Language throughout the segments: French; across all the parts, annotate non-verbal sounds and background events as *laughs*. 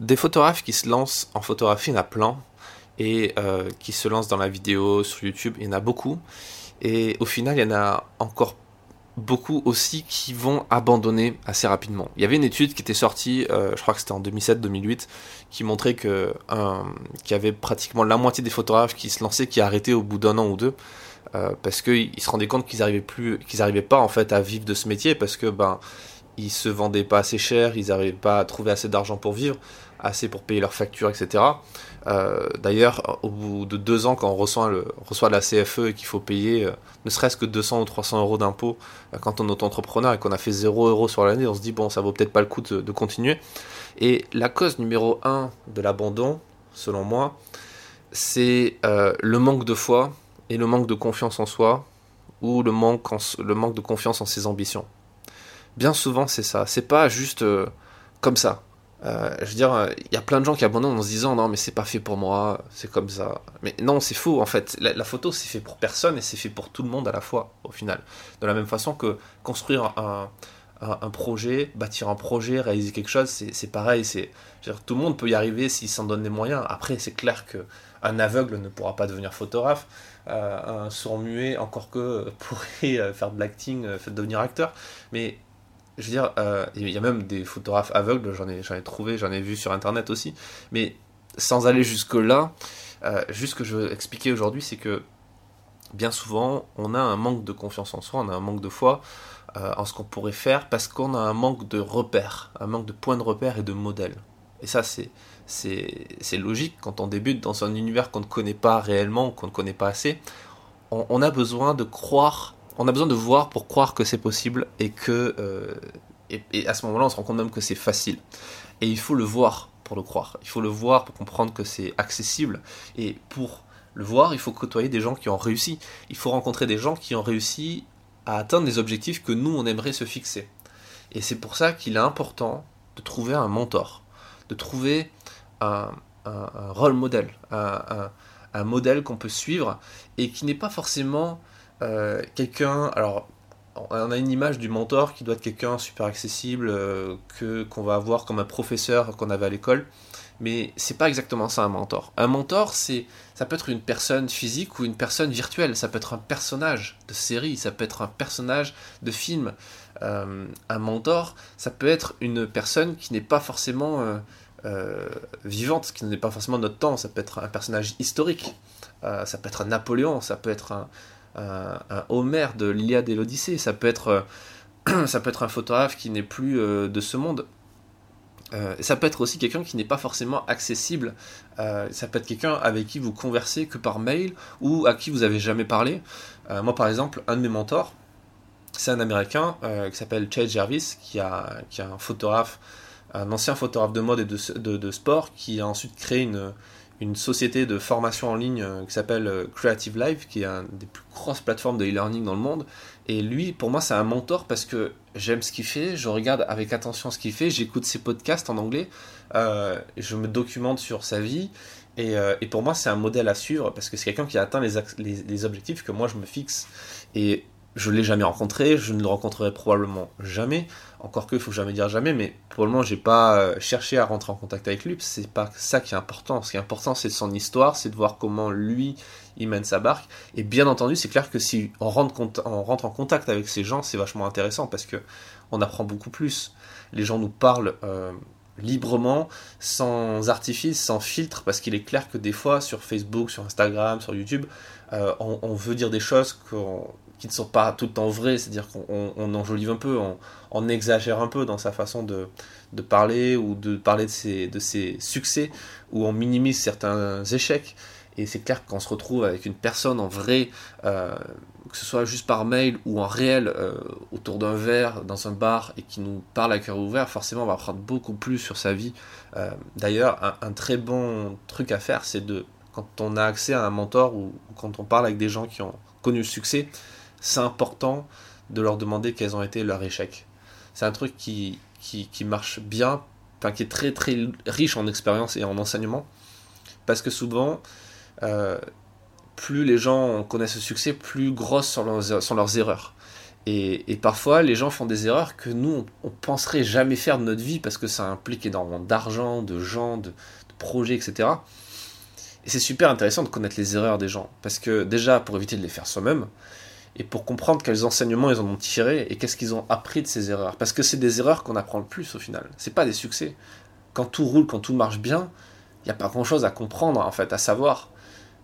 des photographes qui se lancent en photographie, il y en a plein, et euh, qui se lancent dans la vidéo sur YouTube, il y en a beaucoup. Et au final, il y en a encore beaucoup aussi qui vont abandonner assez rapidement. Il y avait une étude qui était sortie, euh, je crois que c'était en 2007-2008, qui montrait que qu'il y avait pratiquement la moitié des photographes qui se lançaient, qui arrêtaient au bout d'un an ou deux, euh, parce qu'ils se rendaient compte qu'ils n'arrivaient qu'ils n'arrivaient pas en fait à vivre de ce métier, parce que ben ils se vendaient pas assez cher, ils n'arrivaient pas à trouver assez d'argent pour vivre, assez pour payer leurs factures, etc. Euh, d'ailleurs, au bout de deux ans, quand on reçoit, la CFE et qu'il faut payer euh, ne serait-ce que 200 ou 300 euros d'impôts euh, quand on est auto-entrepreneur et qu'on a fait 0 euros sur l'année, on se dit, bon, ça vaut peut-être pas le coup de, continuer. Et la cause numéro un de l'abandon, selon moi, c'est le manque de foi et le manque de confiance en soi ou le manque, le manque de confiance en ses ambitions. Bien souvent, c'est ça. C'est pas juste comme ça euh, je veux dire, il y a plein de gens qui abandonnent en se disant non mais c'est pas fait pour moi, c'est comme ça. Mais non, c'est faux en fait. La, photo c'est fait pour personne et c'est fait pour tout le monde à la fois au final. De la même façon que construire un, un, projet, bâtir un projet, réaliser quelque chose, c'est pareil. C'est tout le monde peut y arriver s'il s'en donne les moyens. Après c'est clair que un aveugle ne pourra pas devenir photographe, euh, un sourd muet encore que *laughs* pourrait faire de l'acting, devenir acteur. Mais je veux dire, euh, il y a même des photographes aveugles, j'en ai, ai trouvé, j'en ai vu sur internet aussi, mais sans aller jusque-là, euh, juste ce que je veux expliquer aujourd'hui, c'est que bien souvent, on a un manque de confiance en soi, on a un manque de foi euh, en ce qu'on pourrait faire, parce qu'on a un manque de repères, un manque de points de repère et de modèles. Et ça, c'est, c'est, logique quand on débute dans un univers qu'on ne connaît pas réellement, qu'on ne connaît pas assez. on a besoin de croire on a besoin de voir pour croire que c'est possible et que euh, et, à ce moment-là on se rend compte même que c'est facile. Et il faut le voir pour le croire. Il faut le voir pour comprendre que c'est accessible. Et pour le voir il faut côtoyer des gens qui ont réussi. Il faut rencontrer des gens qui ont réussi à atteindre des objectifs que nous on aimerait se fixer. Et c'est pour ça qu'il est important de trouver un mentor de trouver un, rôle modèle un, un modèle qu'on peut suivre et qui n'est pas forcément euh, quelqu'un, alors on a une image du mentor qui doit être quelqu'un super accessible, euh, que qu'on va avoir comme un professeur qu'on avait à l'école, mais c'est pas exactement ça un mentor. Un mentor, c'est ça peut être une personne physique ou une personne virtuelle, ça peut être un personnage de série, ça peut être un personnage de film. Euh, un mentor, ça peut être une personne qui n'est pas forcément vivante, qui n'est pas forcément notre temps, ça peut être un personnage historique, ça peut être un Napoléon, ça peut être un, un, Homère de l'Iliade et l'Odyssée. Ça peut être euh, *clears throat* ça peut être un photographe qui n'est plus euh, de ce monde. Euh, ça peut être aussi quelqu'un qui n'est pas forcément accessible. ça peut être quelqu'un avec qui vous conversez que par mail ou à qui vous avez jamais parlé. moi, par exemple, un de mes mentors, c'est un Américain qui s'appelle Chad Jarvis, qui a, qui un photographe, un ancien photographe de mode et de sport, qui a ensuite créé une, une société de formation en ligne euh, qui s'appelle euh, Creative Live, qui est une des plus grosses plateformes de e-learning dans le monde. Et lui, pour moi, c'est un mentor parce que j'aime ce qu'il fait, je regarde avec attention ce qu'il fait, j'écoute ses podcasts en anglais, euh, je me documente sur sa vie. Et, pour moi, c'est un modèle à suivre parce que c'est quelqu'un qui a atteint les, les, les, objectifs que moi je me fixe. Et je ne l'ai jamais rencontré, je ne le rencontrerai probablement jamais. Encore que, faut jamais dire jamais, mais pour le moment, j'ai pas euh, cherché à rentrer en contact avec lui. C'est pas ça qui est important. Ce qui est important, c'est son histoire, c'est de voir comment lui il mène sa barque. Et bien entendu, c'est clair que si on rentre, en contact avec ces gens, c'est vachement intéressant parce que on apprend beaucoup plus. Les gens nous parlent. Euh, librement, sans artifice, sans filtre, parce qu'il est clair que des fois sur Facebook, sur Instagram, sur YouTube, euh, on, veut dire des choses qu'on qui ne sont pas tout le temps vraies, c'est-à-dire qu'on enjolive un peu, on, exagère un peu dans sa façon de, parler ou de parler de ses, succès, ou on minimise certains échecs. Et c'est clair qu'on se retrouve avec une personne en vrai, euh, que ce soit juste par mail ou en réel, euh, autour d'un verre, dans un bar, et qui nous parle à cœur ouvert, forcément on va apprendre beaucoup plus sur sa vie. Euh, d'ailleurs, un, un, très bon truc à faire, c'est de, quand on a accès à un mentor ou quand on parle avec des gens qui ont connu le succès, c'est important de leur demander quels ont été leurs échecs. C'est un truc qui, qui, marche bien, enfin, qui est très très riche en expérience et en enseignement, parce que souvent, euh, plus les gens connaissent le succès, plus grosses sont leurs, sont leurs erreurs. Et, parfois, les gens font des erreurs que nous, on, penserait jamais faire de notre vie parce que ça implique énormément d'argent, de gens, de, projets, etc. Et c'est super intéressant de connaître les erreurs des gens. Parce que déjà, pour éviter de les faire soi-même, et pour comprendre quels enseignements ils en ont tiré et qu'est-ce qu'ils ont appris de ces erreurs. Parce que c'est des erreurs qu'on apprend le plus au final. C'est pas des succès. Quand tout roule, quand tout marche bien, il n'y a pas grand-chose à comprendre en fait, à savoir.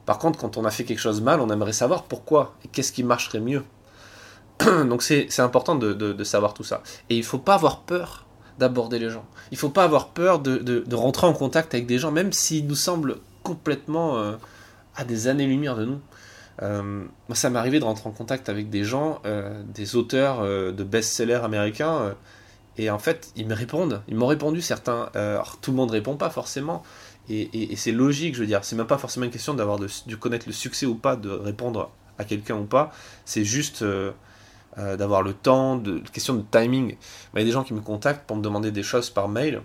Par contre, quand on a fait quelque chose mal, on aimerait savoir pourquoi et qu'est-ce qui marcherait mieux. *clears throat* Donc c'est important de, savoir tout ça. Et il faut pas avoir peur d'aborder les gens. Il faut pas avoir peur de, rentrer en contact avec des gens, même s'ils nous semblent complètement euh, à des années-lumière de nous. Euh, moi, ça m'est arrivé de rentrer en contact avec des gens, euh, des auteurs de best-sellers américains, et en fait, ils me répondent. Ils m'ont répondu certains. alors, tout le monde répond pas forcément, et, c'est logique, je veux dire. C'est même pas forcément une question d'avoir de, connaître le succès ou pas, de répondre à quelqu'un ou pas. C'est juste euh, d'avoir le temps, de question de timing. Il y a des gens qui me contactent pour me demander des choses par mail.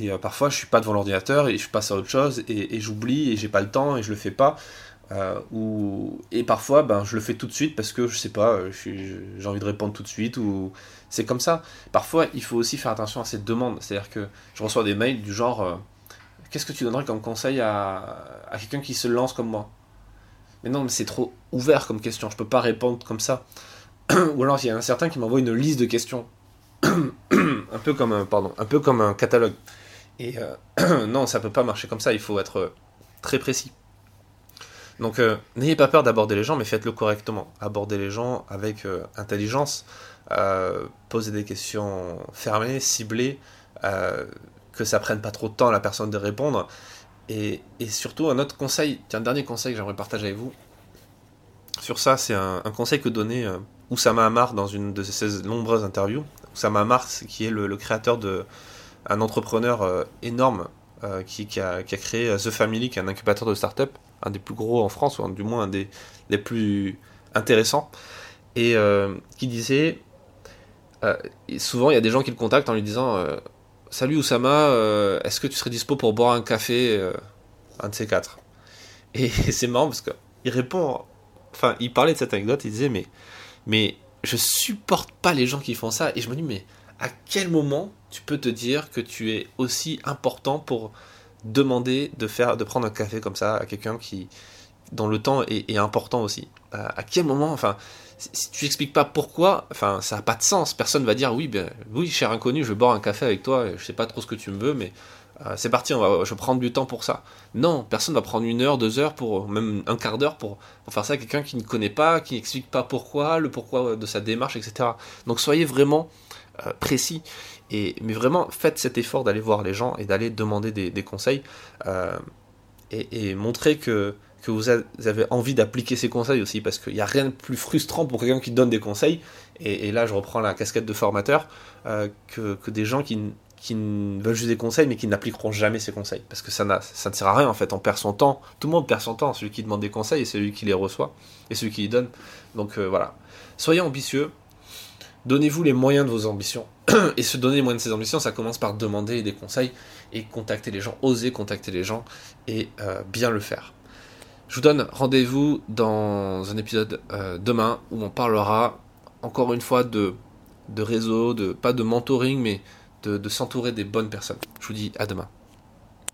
Et euh, parfois, je suis pas devant l'ordinateur et je passe à autre chose et, j'oublie et j'ai pas le temps et je le fais pas. Euh. Et parfois, ben, je le fais tout de suite parce que je sais pas, j'ai envie de répondre tout de suite ou c'est comme ça. Parfois, il faut aussi faire attention à cette demande. C'est-à-dire que je reçois des mails du genre Qu'est-ce que tu donnerais comme conseil à, quelqu'un qui se lance comme moi? Mais non, mais c'est trop ouvert comme question. Je peux pas répondre comme ça. *clears throat* ou alors il y a un certain qui m'envoie une liste de questions, *clears throat* un peu comme un, pardon, un peu comme un catalogue. Et euh, *clears throat* non, ça peut pas marcher comme ça. Il faut être très précis. Donc euh, n'ayez pas peur d'aborder les gens, mais faites-le correctement. Abordez les gens avec euh, intelligence. posez des questions fermées, ciblées, que ça prenne pas trop de temps à la personne de répondre. Et, surtout, un autre conseil, un dernier conseil que j'aimerais partager avec vous. Sur ça, c'est un, conseil que donnait Oussama Amar dans une de ses nombreuses interviews. Oussama Amar, qui est le, créateur de un entrepreneur euh, énorme euh, qui, a, créé euh, The Family, qui est un incubateur de start-up, un des plus gros en France, ou du moins un des, plus intéressants, et qui disait souvent il y a des gens qui le contactent en lui disant Salut Oussama, est-ce que tu serais dispo pour boire un café Un de ces quatre? Et *laughs* c'est marrant parce qu'il répond, enfin, il parlait de cette anecdote, il disait Mais mais je supporte pas les gens qui font ça. Et je me dis, mais à quel moment tu peux te dire que tu es aussi important pour demander de faire, de prendre un café comme ça à quelqu'un qui, dont le temps est, important aussi. À, quel moment, enfin, si tu expliques pas pourquoi, enfin, ça n'a pas de sens. Personne va dire oui, ben, oui, cher inconnu, je vais boire un café avec toi. Je sais pas trop ce que tu me veux, mais euh, c'est parti, on va, je vais prendre du temps pour ça. Non, personne va prendre une heure, deux heures, pour même un quart d'heure pour, faire ça à quelqu'un qui ne connaît pas, qui n'explique pas pourquoi, le pourquoi de sa démarche, etc. Donc soyez vraiment euh, précis. Et, mais vraiment, faites cet effort d'aller voir les gens et d'aller demander des, conseils euh, et, montrer que, que vous avez envie d'appliquer ces conseils aussi, parce qu'il n'y a rien de plus frustrant pour quelqu'un qui donne des conseils, et, là je reprends la casquette de formateur, que, que, des gens qui, qui veulent juste des conseils mais qui n'appliqueront jamais ces conseils. Parce que ça, ça ne sert à rien en fait. On perd son temps. Tout le monde perd son temps. Celui qui demande des conseils et celui qui les reçoit et celui qui les donne. Donc euh, voilà. Soyez ambitieux donnez-vous les moyens de vos ambitions *clears throat* et se donner les moyens de ses ambitions ça commence par demander des conseils et contacter les gens oser contacter les gens et euh, bien le faire je vous donne rendez-vous dans un épisode euh, demain où on parlera encore une fois de de réseau, de pas de mentoring, mais de, s'entourer des bonnes personnes. Je vous dis à demain.